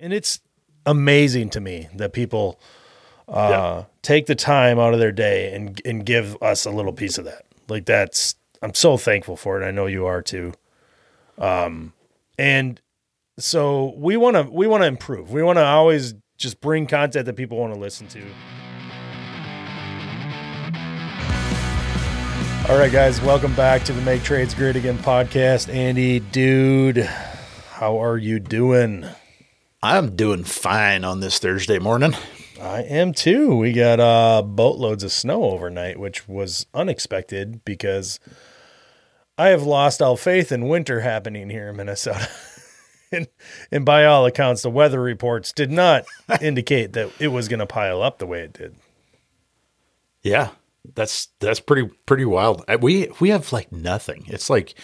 and it's amazing to me that people uh, take the time out of their day and and give us a little piece of that. Like that's I'm so thankful for it. I know you are too. Um, and so we want to we want to improve. We want to always just bring content that people want to listen to. All right, guys, welcome back to the Make Trades Great Again podcast. Andy, dude, how are you doing? I'm doing fine on this Thursday morning. I am too. We got uh, boatloads of snow overnight, which was unexpected because I have lost all faith in winter happening here in Minnesota. and, and by all accounts, the weather reports did not indicate that it was going to pile up the way it did. Yeah, that's that's pretty pretty wild. We we have like nothing. It's like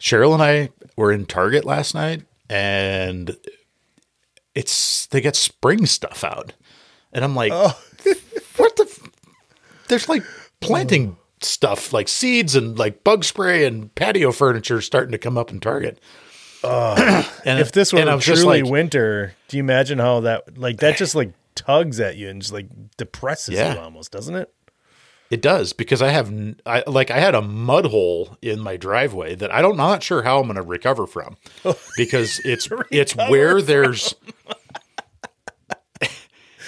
Cheryl and I were in Target last night, and it's they got spring stuff out, and I'm like, oh. what the? f- There's like planting stuff, like seeds and like bug spray and patio furniture starting to come up in Target. and If this were and I was just truly like, winter, do you imagine how that like that just like tugs at you and just like depresses Yeah. you almost, doesn't it? It does because I have I like I had a mud hole in my driveway that I don't not sure how I'm going to recover from because it's it's where there's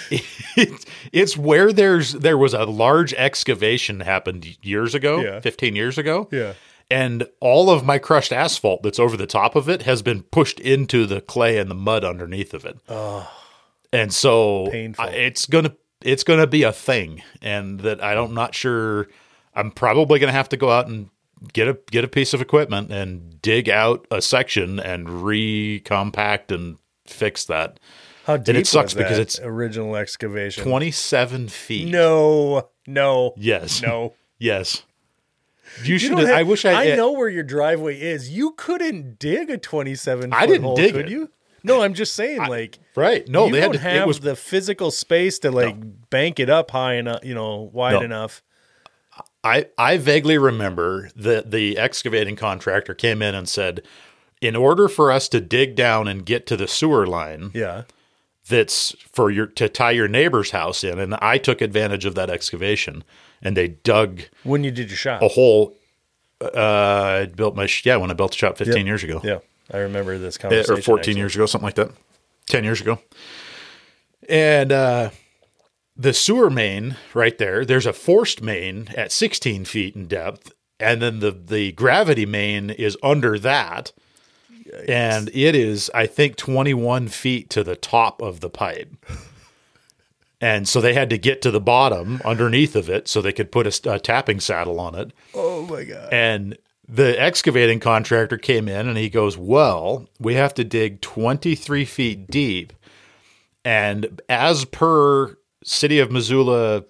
it's, it's where there's there was a large excavation happened years ago, Yeah. 15 years ago. Yeah. And all of my crushed asphalt that's over the top of it has been pushed into the clay and the mud underneath of it. And so Painful. I- it's gonna it's gonna be a thing, and that I don't not sure. I'm probably gonna have to go out and get a get a piece of equipment and dig out a section and recompact and fix that. How deep it sucks because it's original excavation? Twenty seven feet. No, no, Yes. no. Yes. You You should. have have- I wish I. I know where your driveway is. You couldn't dig a twenty-seven. I didn't hole, dig could it. you? No, I'm just saying, like, Right. No, you they had to. have It was the physical space to like bank it up high enough, you know, wide No. enough. I, I vaguely remember that the excavating contractor came in and said, in order for us to dig down and get to the sewer line Yeah. that's for your to tie your neighbor's house in, and I took advantage of that excavation and they dug When you did your shop. a hole. Uh, I built my yeah when I built the shop 15 years ago, Yeah, I remember this Eh, conversation. or 14 actually. years ago, something like that, 10 years ago. And uh, the sewer main right there, there's a forced main at 16 feet in depth, and then the the gravity main is under that, and it is I think 21 feet to the top of the pipe. And so they had to get to the bottom underneath of it so they could put a, a tapping saddle on it. Oh my god. And the excavating contractor came in and he goes, Well, we have to dig 23 feet deep. And as per city of Missoula,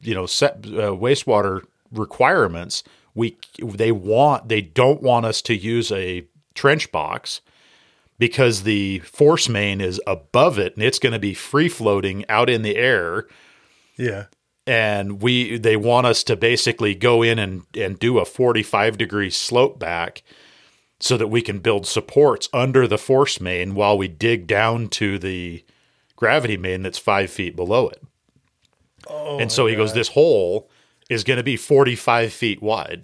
you know, set, uh, wastewater requirements, we they want they don't want us to use a trench box because the force main is above it and it's going to be free floating out in the air Yeah. And we they want us to basically go in and and do a 45 degree slope back so that we can build supports under the force main while we dig down to the gravity main that's five feet below it Oh. and so he goes this hole is going to be 45 feet wide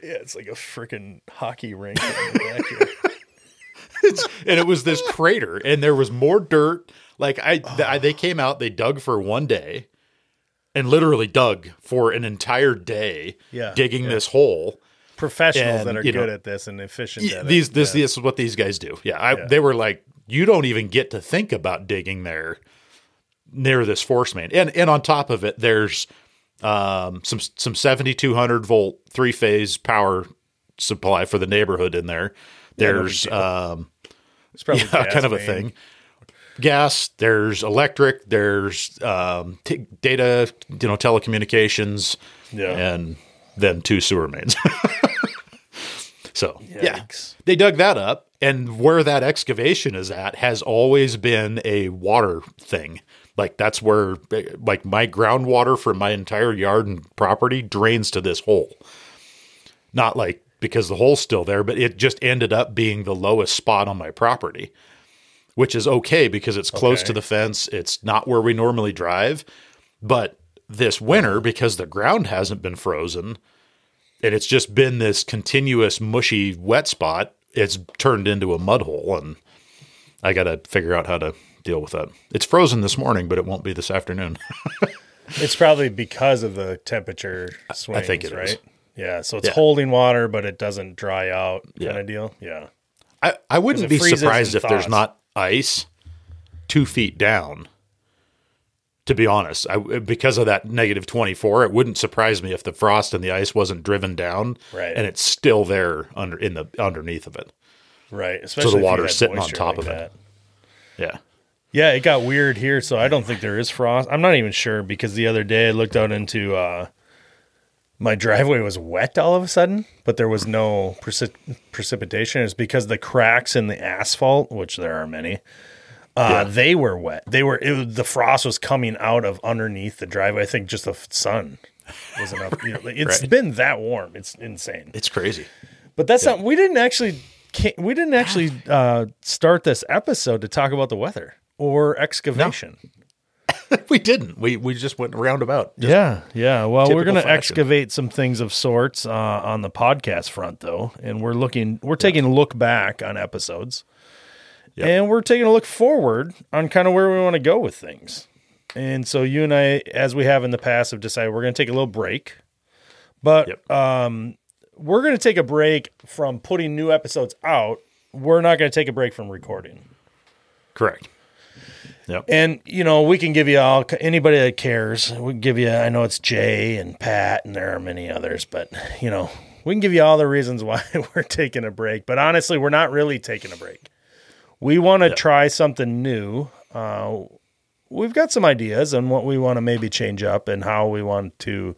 Yeah, it's like a freaking hockey rink the back here. and it was this crater and there was more dirt like I, th- oh. I they came out they dug for one day and literally dug for an entire day Yeah, digging this hole Professionals And, that are good know, at this and efficient Yeah, at these it. this Yeah. this is what these guys do. Yeah, I, they were like, you don't even get to think about digging there near this force main, and and on top of it, there's um, some some seventy two hundred volt three phase power supply for the neighborhood in there. There's um, It's probably yeah, kind of a main. thing. Gas. There's electric. There's um, t- data. You know, telecommunications. Yeah. and then two sewer mains. so yeah, they dug that up, and where that excavation is at has always been a water thing. Like that's where like my groundwater for my entire yard and property drains to this hole. Not like because the hole's still there, but it just ended up being the lowest spot on my property. Which is okay because it's close Okay. to the fence. It's not where we normally drive. But this winter, because the ground hasn't been frozen and it's just been this continuous mushy wet spot, it's turned into a mud hole. And I got to figure out how to deal with that. It's frozen this morning, but it won't be this afternoon. It's probably because of the temperature swings, I think it right? is. Yeah, so it's Yeah. holding water, but it doesn't dry out, kind Yeah. of deal. Yeah, I, I wouldn't be surprised if there's not ice two feet down. To be honest, I, because of that negative 24, it wouldn't surprise me if the frost and the ice wasn't driven down Right. and it's still there under in the underneath of it. right. Especially if you water's sitting on top like of it. Yeah. Yeah, it got weird here, so I don't think there is frost. I'm not even sure because the other day I looked out into uh, my driveway was wet all of a sudden, but there was no preci- precipitation. It's because the cracks in the asphalt, which there are many, uh, they were wet. They were was- the frost was coming out of underneath the driveway. I think just the sun was enough. You know, it's Right. been that warm. It's insane. It's crazy. But that's not. We didn't actually. We didn't actually uh, start this episode to talk about the weather or excavation. we didn't. We we just went roundabout. Just- Yeah, yeah. Well, we're going to excavate some things of sorts uh, on the podcast front, though, and we're looking. We're taking a look back on episodes, Yep. and we're taking a look forward on kind of where we want to go with things. And so you and I, as we have in the past, have decided we're going to take a little break, but Yep. um, we're going to take a break from putting new episodes out. We're not going to take a break from recording. Correct. Yep. And you know, we can give you all anybody that cares. We can give you. I know it's Jay and Pat, and there are many others, but you know, we can give you all the reasons why we're taking a break. But honestly, we're not really taking a break. We want to try something new. Uh, we've got some ideas on what we want to maybe change up and how we want to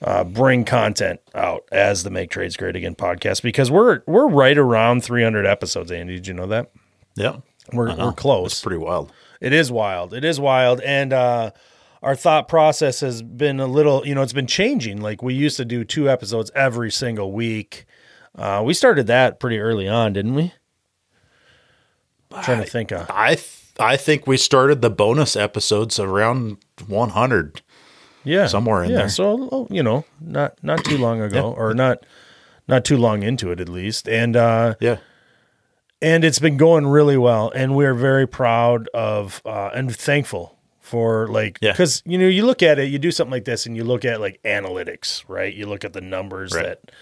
uh, bring content out as the Make Trades Great Again podcast because we're we're right around 300 episodes. Andy, did you know that? Yeah. We're we're close. It's pretty wild. It is wild. It is wild. And uh, our thought process has been a little, you know, it's been changing. Like we used to do two episodes every single week. Uh, we started that pretty early on, didn't we? I'm trying to think of. I th- I think we started the bonus episodes around 100. Yeah. Somewhere in yeah, there. So, oh, you know, not not too long ago or not not too long into it at least. And uh Yeah. And it's been going really well and we're very proud of uh and thankful for like Yeah. because you know you look at it you do something like this and you look at like analytics right you look at the numbers Right. that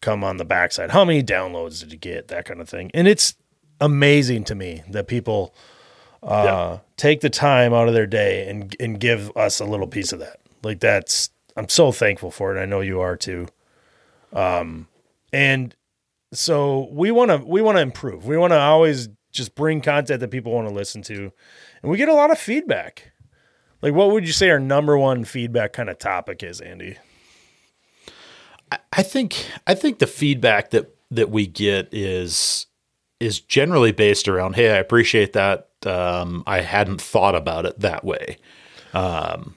come on the backside how many downloads did you get that kind of thing and it's amazing to me that people uh Yeah. take the time out of their day and and give us a little piece of that like that's i'm so thankful for it i know you are too um and so we want to we want to improve we want to always just bring content that people want to listen to and we get a lot of feedback like what would you say our number one feedback kind of topic is andy I think I think the feedback that that we get is is generally based around, hey, I appreciate that. Um, I hadn't thought about it that way. Um,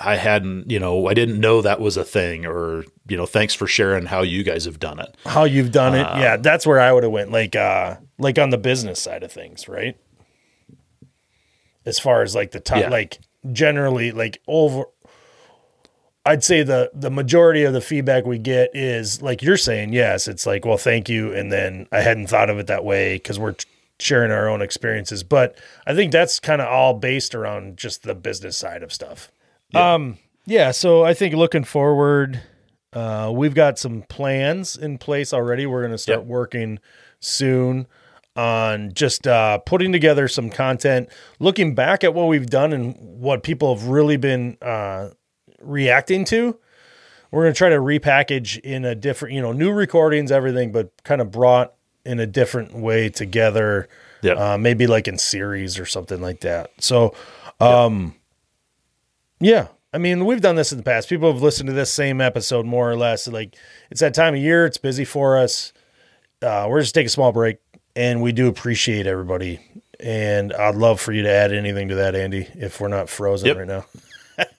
I hadn't, you know, I didn't know that was a thing, or you know, thanks for sharing how you guys have done it. how you've done it yeah that's where i would have went like uh like on the business side of things right as far as like the top Yeah. like generally like over i'd say the the majority of the feedback we get is like you're saying yes it's like well thank you and then i hadn't thought of it that way because we're sharing our own experiences but i think that's kind of all based around just the business side of stuff um yeah so i think looking forward uh, we've got some plans in place already. We're going to start Yep. working soon on just uh, putting together some content, looking back at what we've done and what people have really been uh, reacting to. We're going to try to repackage in a different, you know, new recordings, everything, but kind of brought in a different way together. Yeah. Uh, maybe like in series or something like that. So, um, yeah. I mean, we've done this in the past. People have listened to this same episode more or less. Like it's that time of year. It's busy for us. Uh, we're just taking a small break, and we do appreciate everybody. And I'd love for you to add anything to that, Andy, if we're not frozen Yep. right now.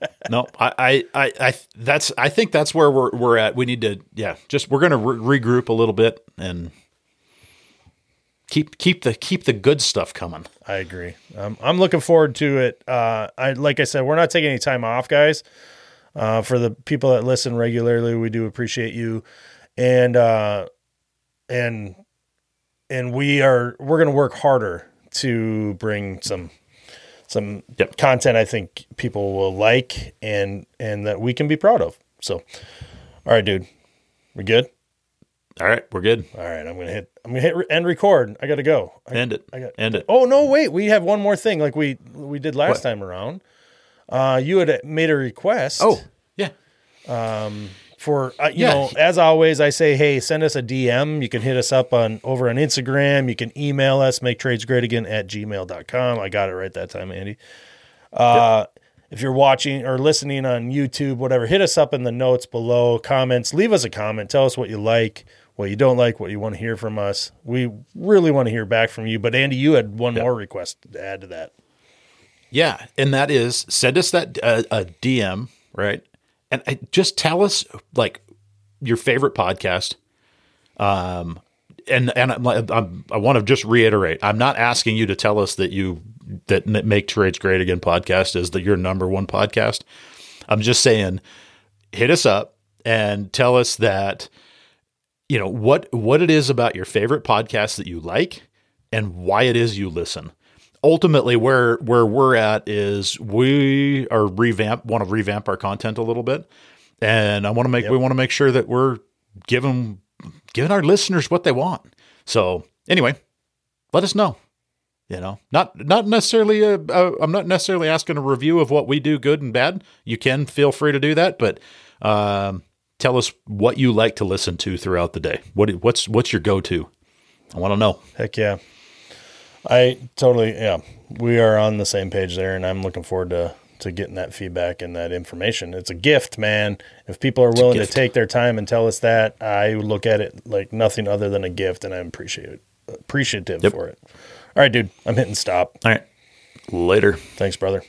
no, I, I, I, I, that's, I think that's where we're, we're at. We need to, yeah, just, we're going to re- regroup a little bit and keep keep the keep the good stuff coming. I agree. Um, I'm looking forward to it. Uh, I like I said, we're not taking any time off, guys. Uh, for the people that listen regularly, we do appreciate you, and uh, and and we are we're going to work harder to bring some some Yep. content I think people will like and and that we can be proud of. So, all right, dude, we good? All right, we're good. All right, I'm gonna hit. I'm gonna hit re- end record. I got to go. I, End it. I got- End it. Oh no, wait. We have one more thing, like we we did last What? time around. Uh, you had made a request. Oh, yeah. Um, for uh, you Yeah. know, as always, I say, hey, send us a DM. You can hit us up on over on Instagram. You can email us, make trades great again at gmail.com. I got it right that time, Andy. Uh, If you're watching or listening on YouTube, whatever, hit us up in the notes below, comments. Leave us a comment. Tell us what you like, what you don't like, what you want to hear from us. We really want to hear back from you. But Andy, you had one more request to add to that. Yeah, and that is send us that uh, a DM, right? And uh, just tell us like your favorite podcast. Um, and and I'm, I'm, I want to just reiterate, I'm not asking you to tell us that you that make trades great again podcast is that your number one podcast. I'm just saying, hit us up and tell us that you know what what it is about your favorite podcast that you like and why it is you listen. Ultimately where where we're at is we are revamp want to revamp our content a little bit. And i want to make we want to make sure that we're giving giving our listeners what they want. So anyway let us know you know not not necessarily a, a, i'm not necessarily asking a review of what we do good and bad you can feel free to do that but um, tell us what you like to listen to throughout the day what what's what's your go-to i want to know Heck yeah. I totally, yeah. We are on the same page there, and I'm looking forward to, to getting that feedback and that information. It's a gift, man. If people are willing to take their time and tell us that, I look at it like nothing other than a gift, and I'm appreciative, appreciative Yep. for it. All right, dude. I'm hitting stop. all right later Thanks, brother.